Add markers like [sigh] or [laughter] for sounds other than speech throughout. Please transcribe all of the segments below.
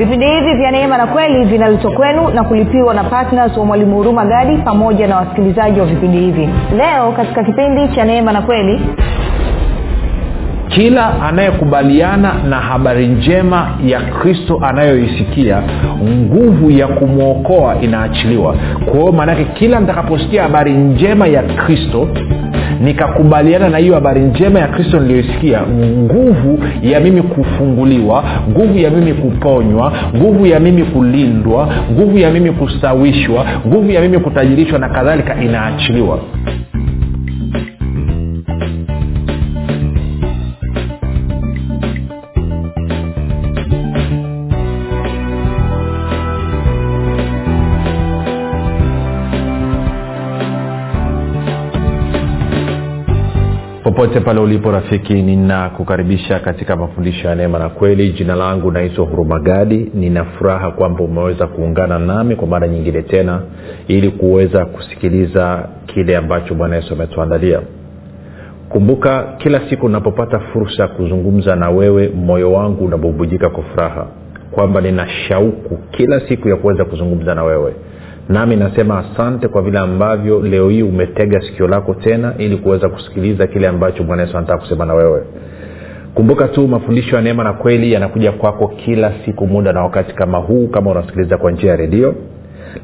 vipindi hivi vya neema na kweli vinaletwa kwenu na kulipiwa na ptns wa mwalimu huruma gadi pamoja na wasikilizaji wa vipindi hivi. Leo katika kipindi cha neema na kweli kila anayekubaliana na habari njema ya kristo anayoisikia nguvu ya kumwokoa inaachiliwa. Kwa hiyo maanake kila nitakaposikia habari njema ya kristo nikakubaliana na hiyo habari njema ya kristo niliyoisikia. Nguvu ya mimi kufunguliwa nguvu ya mimi kuponywa nguvu ya mimi kulindwa nguvu ya mimi kustawishwa nguvu ya mimi kutajirishwa na kadhalika inaachiliwa popote pale ulipo rafiki ninakukaribisha katika mafundisho ya neema na kweli. Jina langu naitwa hurumagadi nina furaha kwamba umeweza kuungana nami kwa mara nyingine tena ili kuweza kusikiliza kile ambacho bwana yesu ametuandalia. Kumbuka kila siku napopata fursa ya kuzungumza na wewe moyo wangu unabubujika kwa furaha. Kwamba nina shauku kila siku ya kuweza kuzungumza na wewe nami nasema asante kwa vile ambavyo leo hii umetega sikio lako tena ili kuweza kusikiliza kile ambacho bwana yesu anataka kusema na wewe. Kumbuka tu mafundisho ya neema na kweli yanakuja kwako kila siku muda na wakati kama huu kama unasikiliza kwa njia ya redio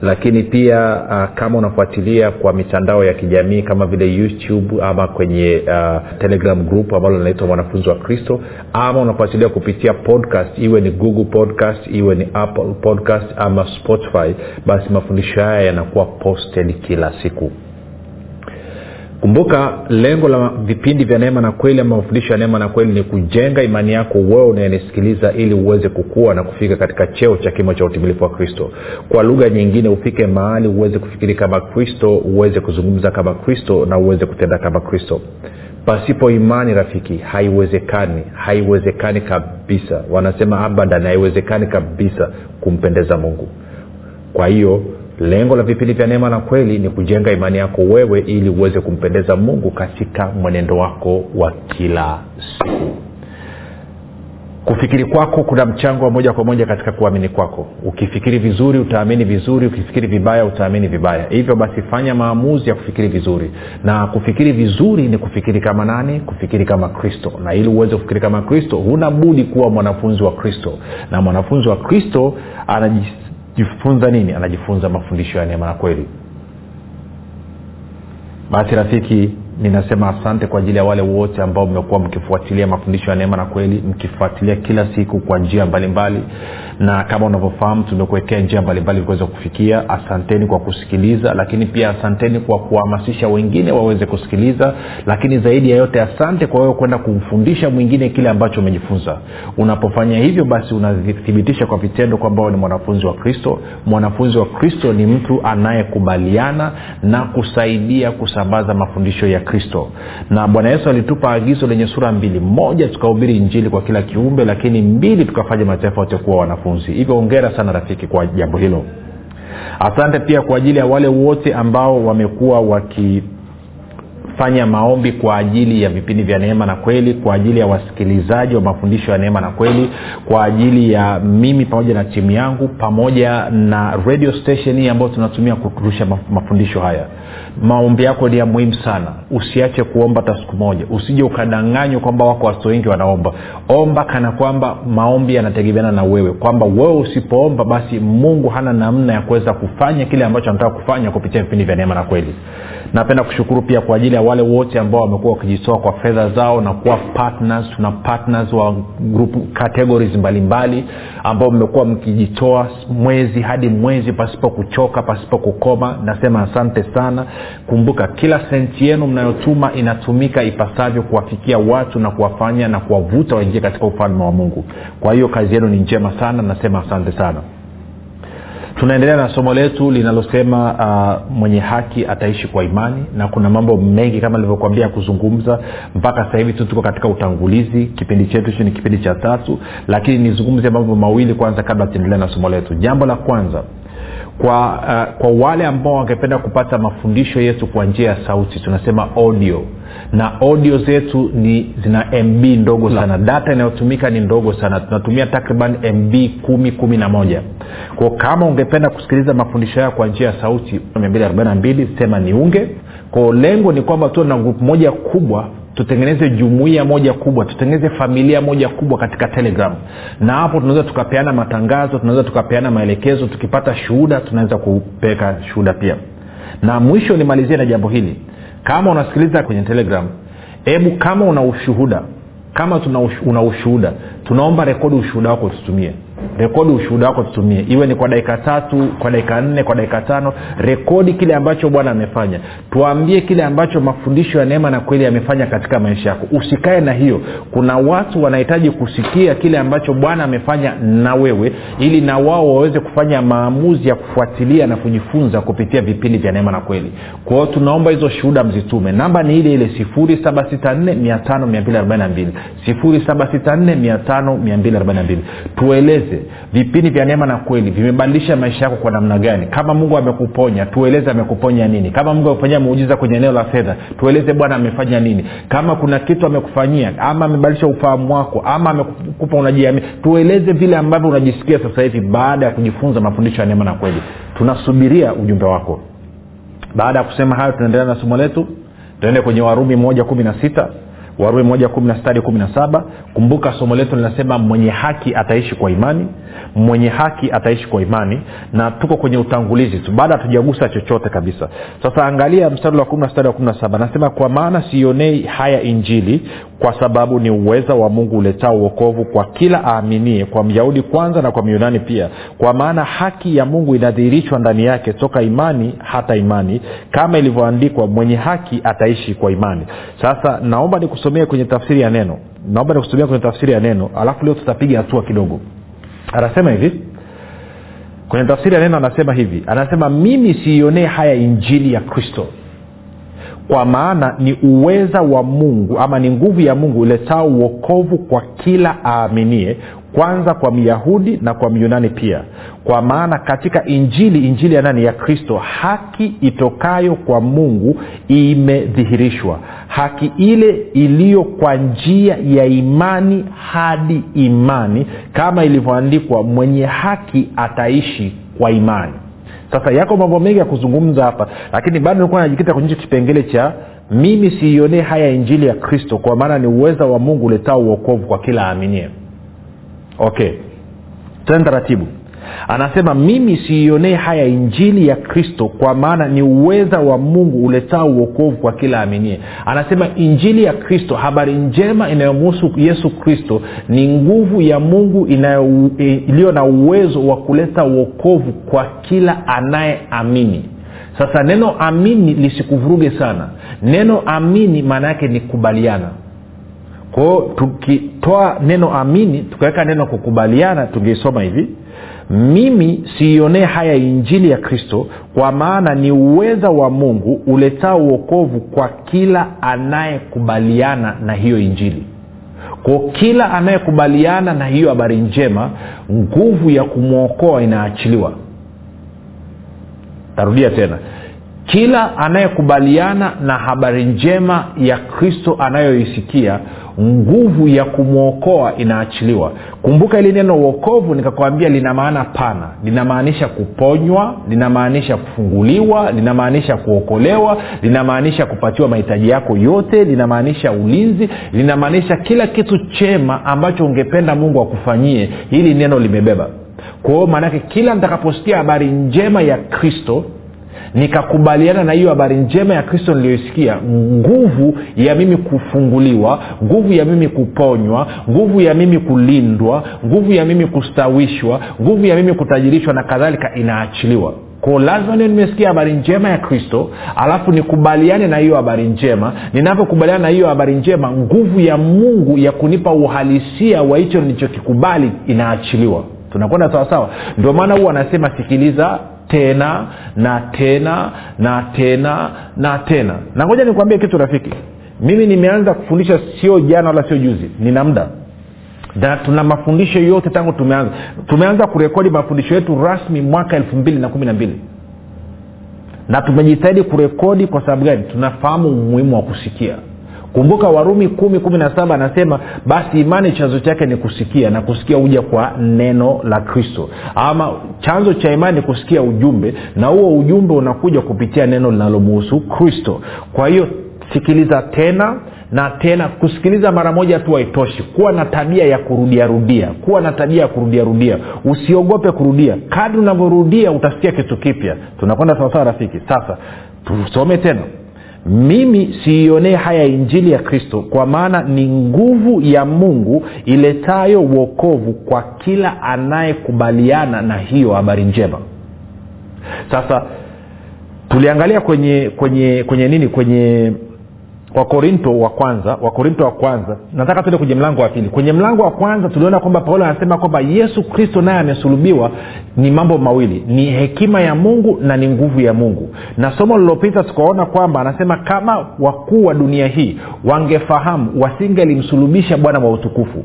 lakini pia uh, kama unafuatilia kwa mitandao ya kijamii kama vile youtube ama kwenye uh, telegram group ambalo linaitwa mwanafunzi wa kristo ama unafuatilia kupitia podcast iwe ni google podcast iwe ni apple podcast ama spotify basi mafundisho haya yanakuwa posted kila siku kumbuka lengo la vipindi vya neema na kweli ama mafundisho ya neema na kweli ni kujenga imani yako wewe unayenisikiliza ili uweze kukua na kufika katika cheo cha kimo cha utimilifu wa kristo. Kwa lugha nyingine ufike mahali uweze kufikiri kama kristo uweze kuzungumza kama kristo na uweze kutenda kama kristo. Pasipo imani rafiki haiwezekani haiwezekani kabisa. Wanasema abadan haiwezekani kabisa kumpendeza mungu. Kwa hiyo lengo la vipindi vya neema na kweli ni kujenga imani yako wewe ili uweze kumpendeza mungu katika mwenendo wako wa kila siku. Kufikiri kwako kuna mchango wa moja kwa moja katika kuamini kwako. Ukifikiri vizuri utaamini vizuri. Ukifikiri vibaya utaamini vibaya. Hivyo basi fanya maamuzi ya kufikiri vizuri. Na kufikiri vizuri ni kufikiri kama nani? Kufikiri kama kristo. Na ili uweze kufikiri kama kristo huna budi kuwa mwanafunzi wa kristo. Na mwanafunzi wa kristo anajifunza nini? Anajifunza mafundisho ya neema na kweli. Basi rafiki ninasema asante kwa ajili ya wale wote ambao mmekuwa mkifuatilia mafundisho ya neema na kweli mkifuatilia kila siku kwa njia mbalimbali. Na kama unavyofahamu tumekuwekea njia mbalimbali kuweza kufikia. Asanteni kwa kusikiliza lakini pia asanteni kwa kuhamasisha wengine waweze kusikiliza. Lakini zaidi ya yote asante kwa wewe kwenda kumfundisha mwingine kile ambacho umejifunza. Unapofanya hivyo basi unathibitisha kwa vitendo kwamba ni mwanafunzi wa kristo. Mwanafunzi wa kristo ni mtu anayekubaliana na kusaidia kusambaza mafundisho ya kristo. Na bwana yesu alitupa agizo lenye sura mbili. Moja tukahubiri injili kwa kila kiumbe lakini mbili tukafanya mataifa yote kuwa wanafunzi. Hivyo ongera sana rafiki kwa jambo hilo. Asante pia kwa ajili ya wale wote ambao wamekuwa waki fanya maombi kwa ajili ya vipindi vya neema na kweli kwa ajili ya wasikilizaji wa mafundisho ya neema na kweli kwa ajili ya mimi pamoja na timu yangu pamoja na radio station hii ambayo tunatumia kurusha mafundisho haya. Maombi yako ni ya muhimu sana. Usiache kuomba hata siku moja. Usije ukadanganywa kwamba wako watoto wengi wanaomba. Omba kana kwamba maombi yanategemeana na wewe. Kwamba wewe usipoomba basi mungu hana namna ya kuweza kufanya kile ambacho anataka kufanya kupitia vipindi vya neema na kweli napenda kushukuru pia kwa ajili ya wale wote ambao wamekuwa wakijitoa kwa fedha zao na kuwa partners tuna partners wa group categories mbalimbali ambao mmekuwa mkijitoa mwezi hadi mwezi pasipo kuchoka pasipo kukoma. Nasema asante sana. Kumbuka kila senti yenu mnayotuma inatumika ipasavyo kuwafikia watu na kuwafanya na kuwavuta waingie katika ufalme wa mungu. Kwa hiyo kazi yenu ni njema sana. Nasema asante sana tunaendelea na somo letu linalosema uh, mwenye haki ataishi kwa imani na kuna mambo mengi kama nilivyokuambia kuzungumza. Mpaka sasa hivi tu tuko katika utangulizi kipindi chetu hicho ni kipindi cha tatu lakini nizungumze mambo mawili kwanza kabla tuendelea na somo letu. Jambo la kwanza kwa uh, kwa wale ambao wangependa kupata mafundisho yetu kwa njia ya sauti tunasema audio. Na audio zetu ni zina mb ndogo sana. Data inayotumika ni ndogo sana. Tunatumia takriban mb kumi kumi na moja. Kwao kama ungependa kusikiliza mafundisho yayo kwa njia ya sauti 242 sema niunge. Kwao lengo ni kwamba tuwe na grupu moja kubwa tutengeneze jumuia moja kubwa tutengeneze familia moja kubwa katika telegram. Na hapo tunaweza tukapeana matangazo tunaweza tukapeana maelekezo tukipata shuhuda tunaweza kupeleka shuhuda pia. Na mwisho nimalizie na jambo hili. Kama unasikiliza kwenye telegram hebu kama una ushuhuda kama una ushuhuda tunaomba rekodi ushuhuda wako tutumie rekodi ushuhuda wako tutumie. Iwe ni kwa dakika tatu kwa dakika nne kwa dakika tano rekodi kile ambacho bwana amefanya. Tuambie kile ambacho mafundisho ya neema na kweli yamefanya katika maisha yako. Usikae na hiyo. Kuna watu wanahitaji kusikia kile ambacho bwana amefanya na wewe ili na wao waweze kufanya maamuzi ya kufuatilia na kujifunza kupitia vipindi vya neema na kweli. Kwao tunaomba hizo shuhuda mzitume. Namba ni ile ile 764 764 tueleze vipindi vya neema na kweli vimebadilisha maisha yako kwa namna gani? Kama mungu amekuponya tueleze amekuponya nini. Kama mungu amefanyia muujiza kwenye eneo la fedha tueleze bwana amefanya nini. Kama kuna kitu amekufanyia ama amebadilisha ufahamu wako ama amekupa unajiamini tueleze vile ambavyo unajisikia sasa hivi baada ya kujifunza mafundisho ya neema na kweli. Tunasubiria ujumbe wako. Baada ya kusema hayo tunaendelea na somo letu. Tuende kwenye warumi moja kumi na sita warumi moja kumi na sita hadi kumi na saba. Kumbuka somo letu linasema mwenye haki ataishi kwa imani mwenye haki ataishi kwa imani. Na tuko kwenye utangulizi tu baada hatujagusa chochote kabisa. Sasa angalia mstari wa kumi na sita wa kumi na saba. Anasema kwa maana sionei haya injili kwa sababu ni uweza wa mungu uletao uokovu kwa kila aaminie kwa myahudi kwanza na kwa myunani pia. Kwa maana haki ya mungu inadhihirishwa ndani yake toka imani hata imani kama ilivyoandikwa mwenye haki ataishi kwa imani. Sasa naomba nikusomee kwenye tafsiri ya neno. Naomba nikusomea kwenye tafsiri ya neno alafu leo tutapiga hatua kidogo. Anasema hivi kwenye tafsiri ya neno anasema hivi anasema mimi siionee haya injili ya kristo kwa maana ni uweza wa mungu ama ni nguvu ya mungu uletao uokovu kwa kila aaminie kwanza kwa myahudi na kwa myunani pia. Kwa maana katika injili injili ya nani? Ya kristo haki itokayo kwa mungu imedhihirishwa. Haki ile iliyo kwa njia ya imani hadi imani kama ilivyoandikwa mwenye haki ataishi kwa imani sasa yako mambo mengi ya kuzungumza hapa lakini bado nilikuwa najikita kwenye hicho kipengele cha mimi siionee haya injili ya kristo kwa maana ni uweza wa mungu uletao uokovu kwa kila aaminie. Okay. Tena taratibu anasema mimi siionee haya injili ya kristo kwa maana ni uweza wa mungu uletao uokovu kwa kila aminie anasema injili ya kristo habari njema inayomuhusu yesu kristo ni nguvu ya mungu iliyo na uwezo wa kuleta uokovu kwa kila anayeamini. Sasa neno amini lisikuvuruge sana. Neno amini maana yake ni kubaliana. Kwao tukitoa neno amini tukaweka neno kukubaliana tungeisoma hivi mimi siionee haya injili ya kristo kwa maana ni uweza wa mungu uletao uokovu kwa kila anayekubaliana na hiyo injili. Kwa kila anayekubaliana na hiyo habari njema nguvu ya kumwokoa inaachiliwa. Tarudia tena. Kila anayekubaliana na habari njema ya kristo anayoisikia nguvu ya kumwokoa inaachiliwa. Kumbuka ili neno uokovu nikakwambia lina maana pana. Linamaanisha kuponywa linamaanisha kufunguliwa linamaanisha kuokolewa linamaanisha kupatiwa mahitaji yako yote linamaanisha ulinzi linamaanisha kila kitu chema ambacho ungependa mungu akufanyie hili neno limebeba. Kwa hiyo maanake kila nitakaposikia habari njema ya kristo nikakubaliana na hiyo habari njema ya kristo niliyoisikia nguvu ya mimi kufunguliwa nguvu ya mimi kuponywa nguvu ya mimi kulindwa nguvu ya mimi kustawishwa nguvu ya mimi kutajirishwa na kadhalika inaachiliwa. Ko lazima nio nimesikia habari njema ya kristo alafu nikubaliane na hiyo habari njema. Ninapokubaliana na hiyo habari njema nguvu ya mungu ya kunipa uhalisia wa hicho nilichokikubali inaachiliwa. Tunakwenda sawasawa? Ndio maana huwa anasema sikiliza tena na tena na tena na tena. Na ngoja nikwambie kitu rafiki. Mimi nimeanza kufundisha sio jana wala sio juzi. Nina muda. Na tuna mafundisho yote tangu tumeanza. Tumeanza kurekodi mafundisho yetu rasmi mwaka elfu mbili na kumi na mbili. Na tumejitahidi kurekodi kwa sababu gani? Tunafahamu umuhimu wa kusikia kumbuka warumi kumi kumi na saba anasema basi imani chanzo chake ni kusikia na kusikia huja kwa neno la kristo. Ama chanzo cha imani ni kusikia ujumbe na huo ujumbe unakuja kupitia neno linalomuhusu kristo. Kwa hiyo sikiliza tena na tena kusikiliza mara moja tu haitoshi. Kuwa na tabia ya kurudiarudia kuwa na tabia ya kurudiarudia usiogope kurudia. Kadri unavyorudia utasikia kitu kipya. Tunakwenda sawasawa rafiki? Sasa tusome tena mimi siionee haya injili ya kristo kwa maana ni nguvu ya mungu iletayo uokovu kwa kila anayekubaliana na hiyo habari njema. Sasa tuliangalia kwenye kwenye kwenye nini? Kwenye wakorinto wa kwanza wakorinto wa kwanza nataka tuende kwenye mlango wa pili. Kwenye mlango wa kwanza tuliona kwamba paulo anasema kwamba yesu kristo naye amesulubiwa ni mambo mawili ni hekima ya mungu na ni nguvu ya mungu. Na somo lililopita tukaona kwamba anasema kama wakuu wa dunia hii wangefahamu wasingelimsulubisha bwana wa utukufu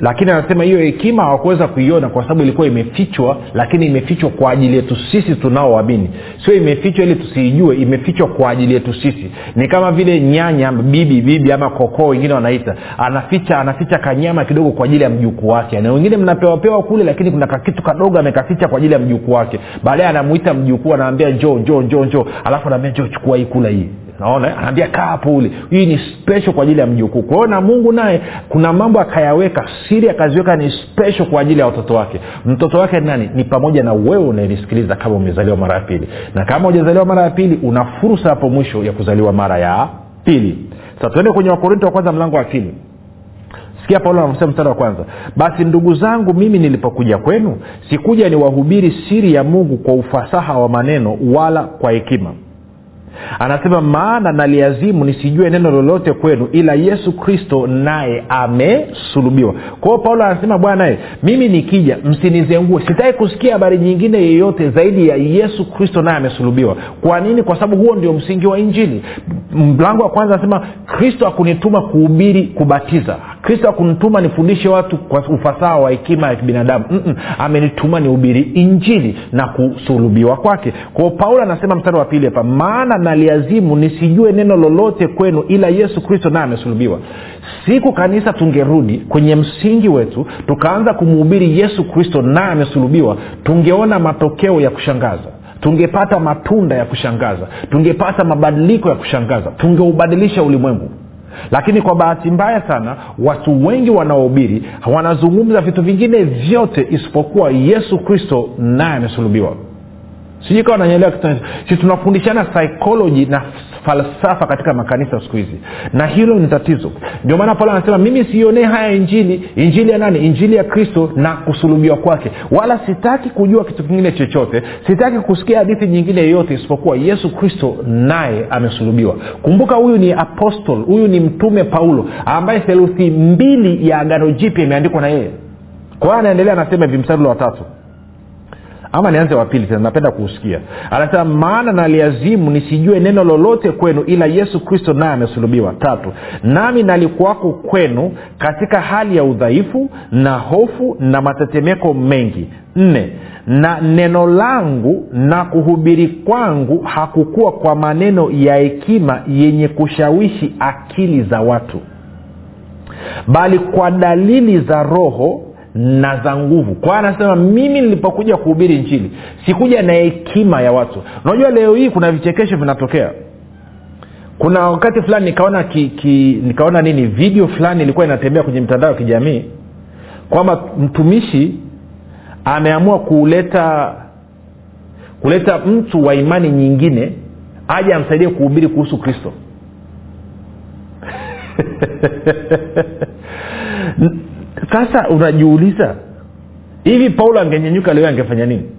lakini anasema hiyo hekima hawakuweza kuiona kwa sababu ilikuwa imefichwa lakini imefichwa kwa ajili yetu sisi tunaoamini. Sio imefichwa ili tusiijue imefichwa kwa ajili yetu sisi. Ni kama vile nyanya bibi bibi ama kokoo wengine wanaita. Anaficha anaficha kanyama kidogo kwa ajili ya mjukuu wake. Na wengine mnapewapewa kule lakini kuna kakitu kadogo amekaficha kwa ajili ya mjukuu wake. Baadaye anamuita mjukuu anaambia njoo njoo njoo njoo. Alafu anaambia njoo chukua hii kula hii naona anaambia kaa hapo ule. Hii ni spesho kwa ajili ya mjukuu kwa hiyo na mungu naye kuna mambo akayaweka siri akaziweka ni spesho kwa ajili ya watoto wake. Mtoto wake nani? Ni pamoja na wewe unayenisikiliza kama umezaliwa mara ya pili. Na kama ujazaliwa mara ya pili una fursa hapo mwisho ya kuzaliwa mara ya pili. Sasa tuende kwenye wakorinto wa kwanza mlango wa pili. Sikia paulo anavyosema mstari wa kwanza. Basi ndugu zangu mimi nilipokuja kwenu sikuja niwahubiri siri ya mungu kwa ufasaha wa maneno wala kwa hekima anasema maana naliazimu nisijue neno lolote kwenu ila yesu kristo naye amesulubiwa. Kwao paulo anasema bwanae mimi nikija msinizengue sitaki kusikia habari nyingine yeyote zaidi ya yesu kristo naye amesulubiwa. Kwa nini? Kwa sababu huo ndio msingi wa injili. Mlango wa kwanza anasema kristo akunituma kuhubiri kubatiza kristo akunituma nifundishe watu kwa ufasaha wa hekima ya kibinadamu. Amenituma nihubiri injili na kusulubiwa kwake. Kwao paulo anasema mstari wa pili hapa maana naliazimu nisijue neno lolote kwenu ila yesu kristo naye amesulubiwa. Siku kanisa tungerudi kwenye msingi wetu tukaanza kumhubiri yesu kristo naye amesulubiwa tungeona matokeo ya kushangaza. Tungepata matunda ya kushangaza. Tungepata mabadiliko ya kushangaza. Tungeubadilisha ulimwengu lakini kwa bahati mbaya sana watu wengi wanaohubiri wanazungumza vitu vingine vyote isipokuwa yesu kristo naye amesulubiwa sijui kawa si tunafundishana psychology na falsafa katika makanisa siku hizi. Na hilo ni tatizo. Ndio maana paulo anasema mimi sionee haya injili injili ya nani? Injili ya kristo na kusulubiwa kwake. Wala sitaki kujua kitu kingine chochote. Sitaki kusikia hadithi nyingine yeyote isipokuwa yesu kristo naye amesulubiwa. Kumbuka huyu ni apostol huyu ni mtume paulo ambaye theluthi mbili ya agano jipya imeandikwa na yeye. Kwa hiyo anaendelea anasema hivi mstari wa tatu ama nianze wa pili tena napenda kuusikia. Anasema maana naliazimu nisijue neno lolote kwenu ila yesu kristo naye amesulubiwa. Tatu nami nalikuwako kwenu katika hali ya udhaifu na hofu na matetemeko mengi. Nne na neno langu na kuhubiri kwangu hakukuwa kwa maneno ya hekima yenye kushawishi akili za watu bali kwa dalili za roho na za nguvu. Kwa anasema mimi nilipokuja kuhubiri nchini sikuja na hekima ya watu. Unajua leo hii kuna vichekesho vinatokea. Kuna wakati fulani nikaona ki, ki, nikaona nini video fulani ilikuwa inatembea kwenye mtandao ya kijamii kwamba mtumishi ameamua kuleta kuleta mtu wa imani nyingine aje amsaidie kuhubiri kuhusu kristo [laughs] sasa unajiuliza hivi paulo angenyanyuka leo angefanya nini?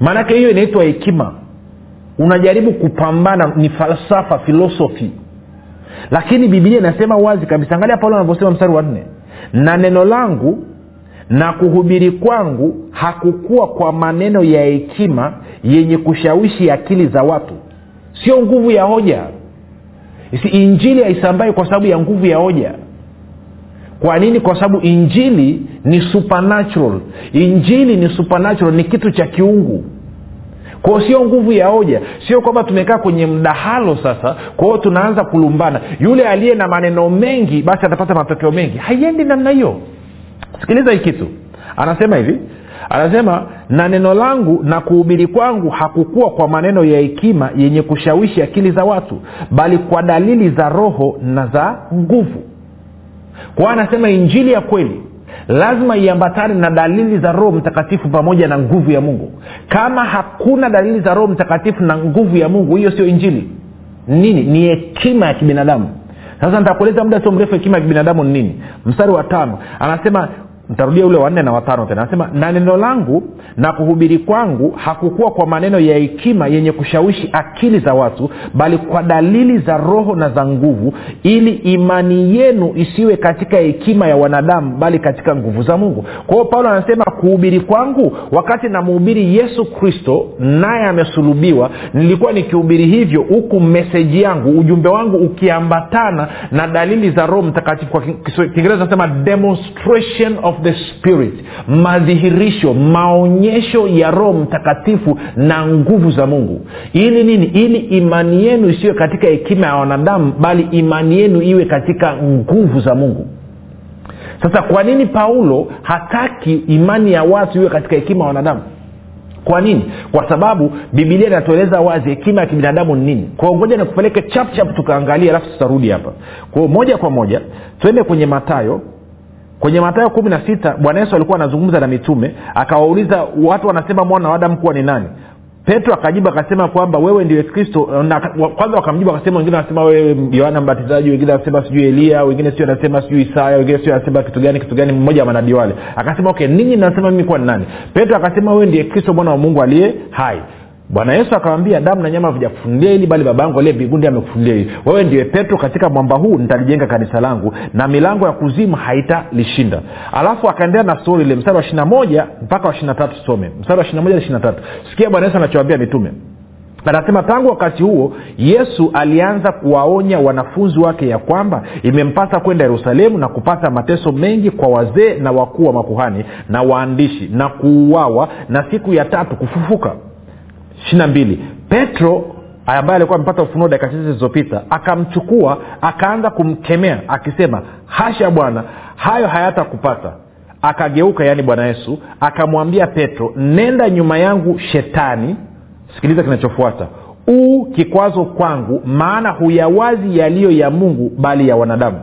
Maanake hiyo inaitwa hekima. Unajaribu kupambana ni falsafa filosofi. Lakini bibilia inasema wazi kabisa angalia paulo anavyosema mstari wa nne na neno langu na kuhubiri kwangu hakukuwa kwa maneno ya hekima yenye kushawishi akili za watu. Sio nguvu ya hoja. Injili haisambai kwa sababu ya nguvu ya hoja kwa nini? Kwa sababu injili ni supernatural. Injili ni supernatural ni kitu cha kiungu. Kwao sio nguvu ya hoja. Sio kwamba tumekaa kwenye mdahalo sasa kwao tunaanza kulumbana. Yule aliye na maneno mengi basi atapata matokeo mengi. Haiendi namna hiyo. Sikiliza hii kitu. Anasema hivi. Anasema na neno langu na kuhubiri kwangu hakukuwa kwa maneno ya hekima yenye kushawishi akili za watu bali kwa dalili za roho na za nguvu kwa anasema injili ya kweli lazima iambatane na dalili za roho mtakatifu pamoja na nguvu ya mungu. Kama hakuna dalili za roho mtakatifu na nguvu ya mungu hiyo sio injili. Nini? Ni hekima ya kibinadamu. Sasa nitakueleza muda sio mrefu hekima ya kibinadamu ni nini? Mstari wa tano. Anasema ntarudia ule wanne na watano tena. Anasema na neno langu na kuhubiri kwangu hakukuwa kwa maneno ya hekima yenye kushawishi akili za watu bali kwa dalili za roho na za nguvu ili imani yenu isiwe katika hekima ya wanadamu bali katika nguvu za mungu. Kwa hiyo paulo anasema kuhubiri kwangu wakati namhubiri yesu kristo naye amesulubiwa nilikuwa nikihubiri hivyo huku meseji yangu ujumbe wangu ukiambatana na dalili za roho mtakatifu kwa kiingereza nasema demonstration of the spirit madhihirisho maonyesho ya roho mtakatifu na nguvu za mungu. Ili nini? Ili imani yenu isiwe katika hekima ya wanadamu bali imani yenu iwe katika nguvu za mungu. Sasa kwa nini paulo hataki imani ya watu iwe katika hekima ya wanadamu? Kwa nini? Kwa sababu bibilia inatueleza wazi hekima ya kibinadamu ni nini. Kwao ngoja nikupeleke chapchap tukaangalia alafu tutarudi hapa. Kwao moja kwa moja twende kwenye matayo kwenye matayo kumi na sita bwana yesu alikuwa anazungumza na mitume akawauliza watu wanasema mwana wa adamu kuwa ni nani? Petro akajibu akasema kwamba wewe ndiwe kristo. Kwanza wakamjibu akasema wengine wanasema wewe yohana mbatizaji wengine wanasema sijui elia wengine sio anasema sijui isaya wengine sio anasema kitu gani kitu gani mmoja wa manabii wale. Akasema okay ninyi nasema mimi kuwa ni nani? Petro akasema wewe ndiye kristo mwana wa mungu aliye hai bwana yesu akawambia damu na nyama vijakufunulia hili bali baba yangu aliye mbinguni amekufunulia hili. Wewe ndiwe petro katika mwamba huu nitalijenga kanisa langu na milango ya kuzimu haitalishinda. Alafu akaendelea na stori ile mstari wa ishina moja mpaka wa ishirina tatu some mstari wa ishina moja na ishina tatu. Sikia bwana yesu anachowambia mitume. Anasema tangu wakati huo yesu alianza kuwaonya wanafunzi wake ya kwamba imempasa kwenda yerusalemu na kupata mateso mengi kwa wazee na wakuu wa makuhani na waandishi na kuuawa na siku ya tatu kufufuka ishirina mbili. Petro ambaye alikuwa amepata ufunuo dakika chache zilizopita akamchukua akaanza kumkemea akisema hasha bwana hayo hayatakupata. Akageuka yaani bwana yesu akamwambia petro nenda nyuma yangu shetani. Sikiliza kinachofuata. Uu kikwazo kwangu maana huyawazi yaliyo ya mungu bali ya wanadamu.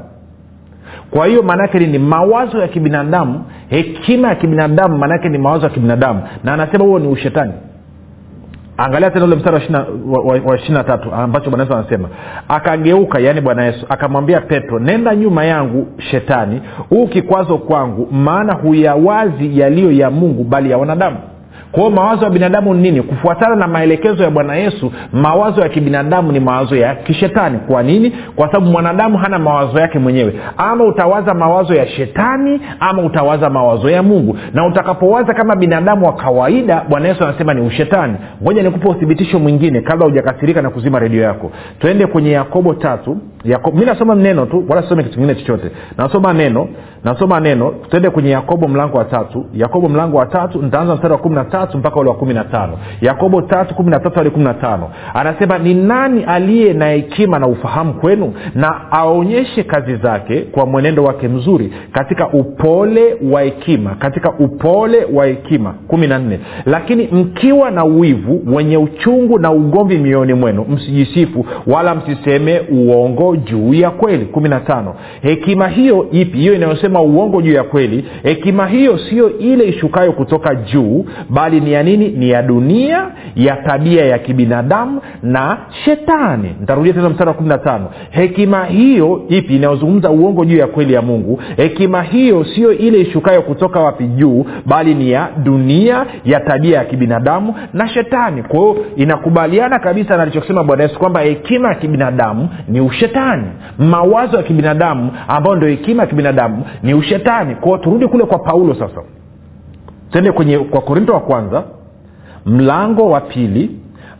Kwa hiyo maanaake nini? Mawazo ya kibinadamu hekima ya kibinadamu maanaake ni mawazo ya kibinadamu. Na anasema huo ni ushetani angalia tena ule mstari wa ishirina tatu ambacho bwana yesu anasema. Akageuka yaani bwana yesu akamwambia petro nenda nyuma yangu shetani. Huu kikwazo kwangu maana huyawazi yaliyo ya mungu bali ya wanadamu kwa mawazo ya binadamu ni nini? Kufuatana na maelekezo ya bwana yesu mawazo ya kibinadamu ni mawazo ya kishetani. Kwa nini? Kwa sababu mwanadamu hana mawazo yake mwenyewe. Ama utawaza mawazo ya shetani ama utawaza mawazo ya mungu. Na utakapowaza kama binadamu wa kawaida bwana yesu anasema ni ushetani. Ngoja nikupa uthibitisho mwingine kabla hujakasirika na kuzima redio yako. Twende kwenye yakobo tatu. Mi nasoma neno tu wala sisome kitu kingine chochote. Nasoma neno nasoma neno. Twende kwenye yakobo mlango wa tatu. Yakobo mlango wa tatu nitaanza mstari wa kumi na tatu mpaka ule wa kumi na tano. Yakobo tatu kumi na tatu hadi kumi na tano. Anasema ni nani aliye na hekima na ufahamu kwenu? Na aonyeshe kazi zake kwa mwenendo wake mzuri katika upole wa hekima katika upole wa hekima. Kumi na nne. Lakini mkiwa na uwivu wenye uchungu na ugomvi mioyoni mwenu msijisifu wala msiseme uongo juu ya kweli. Kumi na tano. Hekima hiyo ipi? Hiyo inayosema uongo juu ya kweli. Hekima hiyo siyo ile ishukayo kutoka juu ni ya nini? Ni ya dunia ya tabia ya kibinadamu na shetani. Ntarudia tena mstari wa kumi na tano. Hekima hiyo ipi? Inayozungumza uongo juu ya kweli ya mungu. Hekima hiyo sio ile ishukayo kutoka wapi juu bali ni ya dunia ya tabia ya kibinadamu na shetani. Kwa hiyo inakubaliana kabisa na alichokisema bwana yesu kwamba hekima ya kibinadamu ni ushetani. Mawazo ya kibinadamu ambayo ndio hekima ya kibinadamu ni ushetani. Kwao turudi kule kwa paulo sasa tende kwenye kwa korinto wa kwanza mlango wa pili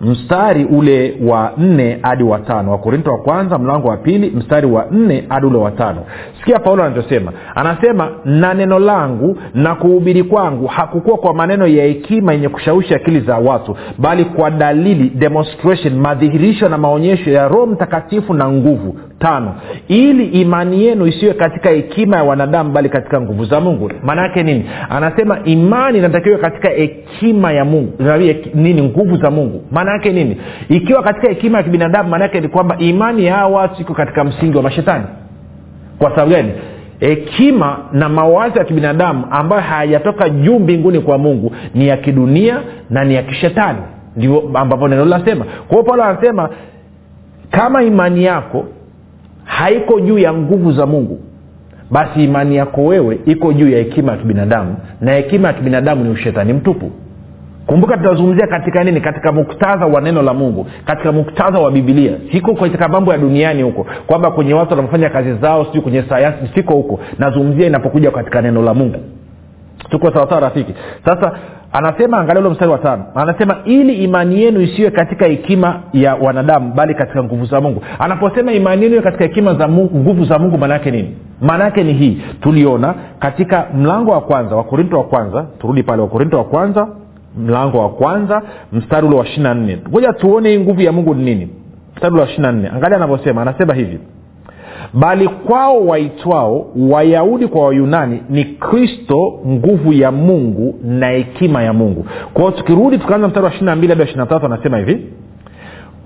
mstari ule wa nne hadi watano wakorinto wa kwanza mlango wa pili mstari wa nne hadi ule wa tano. Sikia paulo anachosema anasema na neno langu na kuhubiri kwangu hakukuwa kwa maneno ya hekima yenye kushawishi akili za watu bali kwa dalili demonstration madhihirisho na maonyesho ya roho mtakatifu na nguvu tano. Ili imani yenu isiwe katika hekima ya wanadamu bali katika nguvu za mungu. Maana yake nini? Anasema imani inatakiwa katika hekima ya mungu. Nini? Nguvu za mungu. Maana yake nini? Ikiwa katika hekima ya kibinadamu maana ni kwamba imani ya hawa watu iko katika msingi wa mashetani. Kwa sababu gani? Hekima na mawazo ya kibinadamu ambayo hayajatoka juu mbinguni kwa mungu ni ya kidunia na ni ya kishetani. Ndivyo ambapo neno linasema kwa hiyo paulo anasema kama imani yako haiko juu ya nguvu za mungu. Basi imani yako wewe iko juu ya hekima ya kibinadamu na hekima ya kibinadamu ni ushetani mtupu. Kumbuka tunazungumzia katika nini? Katika muktadha wa neno la mungu katika muktadha wa bibilia siko katika mambo ya duniani huko kwamba kwenye watu wanaofanya kazi zao sijui kwenye sayansi siko huko. Nazungumzia inapokuja katika neno la mungu. Tuko sawasawa rafiki? Sasa anasema angalia ule mstari wa tano. Anasema ili imani yenu isiwe katika hekima ya wanadamu bali katika nguvu za mungu. Anaposema imani yenu iwe katika hekima za mungu nguvu za mungu maana yake nini? Maana ni hii. Tuliona katika mlango wa kwanza wakorinto wa kwanza turudi pale wakorinto wa kwanza mlango wa kwanza mstari ule wa ishiri na nne. Ngoja tuone hii nguvu ya mungu ni nini. Mstari ule wa ishiri na nne. Angalia anavyosema. Anasema hivi bali kwao waitwao wayahudi kwa wayunani ni kristo nguvu ya mungu na hekima ya mungu. Kwao tukirudi tukaanza mstari wa ishiri na mbili hadi wa ishiri na tatu anasema hivi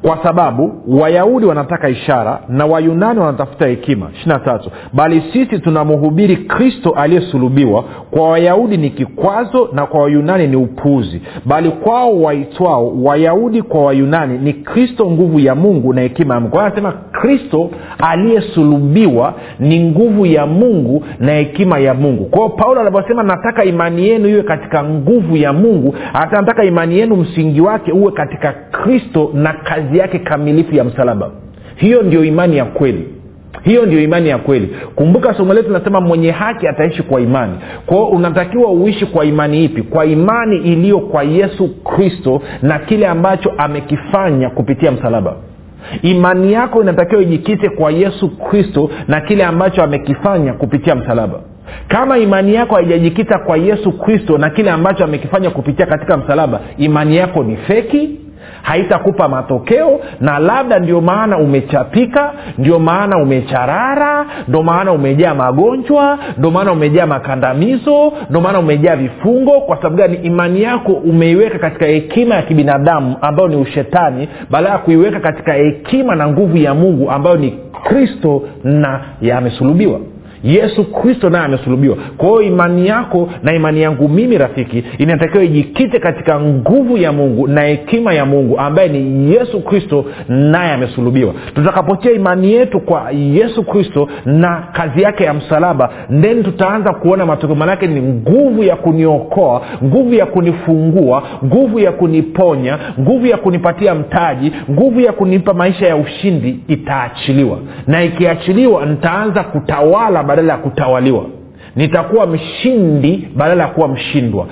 kwa sababu wayahudi wanataka ishara na wayunani wanatafuta hekima. Ishirina bali sisi tunamhubiri kristo aliyesulubiwa. Kwa wayahudi ni kikwazo na kwa wayunani ni upuuzi bali kwao waitwao wayahudi kwa wayunani ni kristo nguvu ya mungu na hekima ya mungu. Anasema kristo aliyesulubiwa ni nguvu ya mungu na hekima ya mungu. Kwao paulo anavyosema nataka imani yenu iwe katika nguvu ya mungu hata nataka imani yenu msingi wake uwe katika kristo na kazi yake kamilifu ya msalaba. Hiyo ndio imani ya kweli. Hiyo ndio imani ya kweli. Kumbuka somo letu nasema mwenye haki ataishi kwa imani. Kwao unatakiwa uishi kwa imani ipi? Kwa imani iliyo kwa yesu kristo na kile ambacho amekifanya kupitia msalaba. Imani yako inatakiwa ijikite kwa yesu kristo na kile ambacho amekifanya kupitia msalaba. Kama imani yako haijajikita kwa yesu kristo na kile ambacho amekifanya kupitia katika msalaba imani yako ni feki haitakupa matokeo na labda ndio maana umechapika ndio maana umecharara ndio maana umejaa magonjwa ndio maana umejaa makandamizo ndio maana umejaa vifungo. Kwa sababu gani? Imani yako umeiweka katika hekima ya kibinadamu ambayo ni ushetani baada ya kuiweka katika hekima na nguvu ya mungu ambayo ni kristo na yamesulubiwa yesu kristo naye amesulubiwa. Kwa hiyo imani yako na imani yangu mimi rafiki inatakiwa ijikite katika nguvu ya mungu na hekima ya mungu ambaye ni yesu kristo naye amesulubiwa. Tutakapotia imani yetu kwa yesu kristo na kazi yake ya msalaba then tutaanza kuona matokeo. Manake ni nguvu ya kuniokoa nguvu ya kunifungua nguvu ya kuniponya nguvu ya kunipatia mtaji nguvu ya kunipa maisha ya ushindi itaachiliwa. Na ikiachiliwa nitaanza kutawala badala ya kutawaliwa. Nitakuwa mshindi badala ya kuwa mshindwa.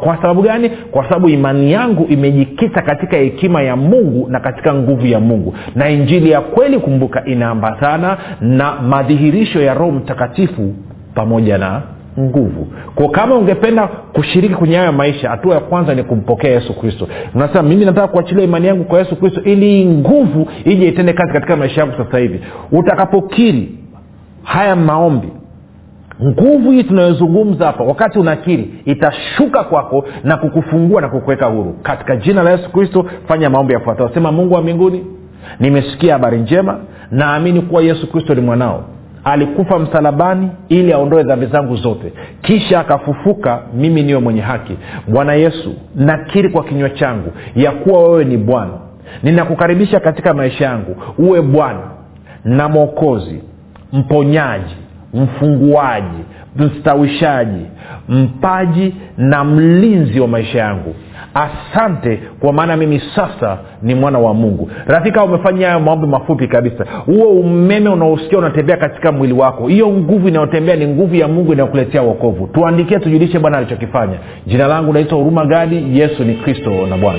Kwa sababu gani? Kwa sababu imani yangu imejikita katika hekima ya mungu na katika nguvu ya mungu. Na injili ya kweli kumbuka inaambatana na madhihirisho ya roho mtakatifu pamoja na nguvu. Ko kama ungependa kushiriki kwenye hayo maisha hatua ya kwanza ni kumpokea yesu kristo. Unasema mimi nataka kuachilia imani yangu kwa yesu kristo ili nguvu ije itende kazi katika maisha yangu sasa hivi. Utakapokiri haya maombi nguvu hii tunayozungumza hapa wakati unakiri itashuka kwako na kukufungua na kukuweka huru. Katika jina la yesu kristo fanya maombi yafuatayo. Sema mungu wa mbinguni nimesikia habari njema naamini kuwa yesu kristo ni mwanao. Alikufa msalabani ili aondoe dhambi zangu zote. Kisha akafufuka mimi niwe mwenye haki. Bwana yesu nakiri kwa kinywa changu ya kuwa wewe ni bwana. Ninakukaribisha katika maisha yangu. Uwe bwana na mwokozi mponyaji mfunguaji mstawishaji mpaji na mlinzi wa maisha yangu. Asante kwa maana mimi sasa ni mwana wa mungu. Rafika umefanya hayo maombi mafupi kabisa. Huo umeme unaosikia unatembea katika mwili wako. Hiyo nguvu inayotembea ni nguvu ya mungu inayokuletea uokovu tuandikie tujulishe bwana alichokifanya. Jina langu naitwa huruma gadi. Yesu ni kristo na bwana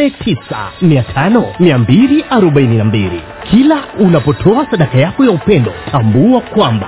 7895242 kila unapotoa sadaka yako ya upendo tambua kwamba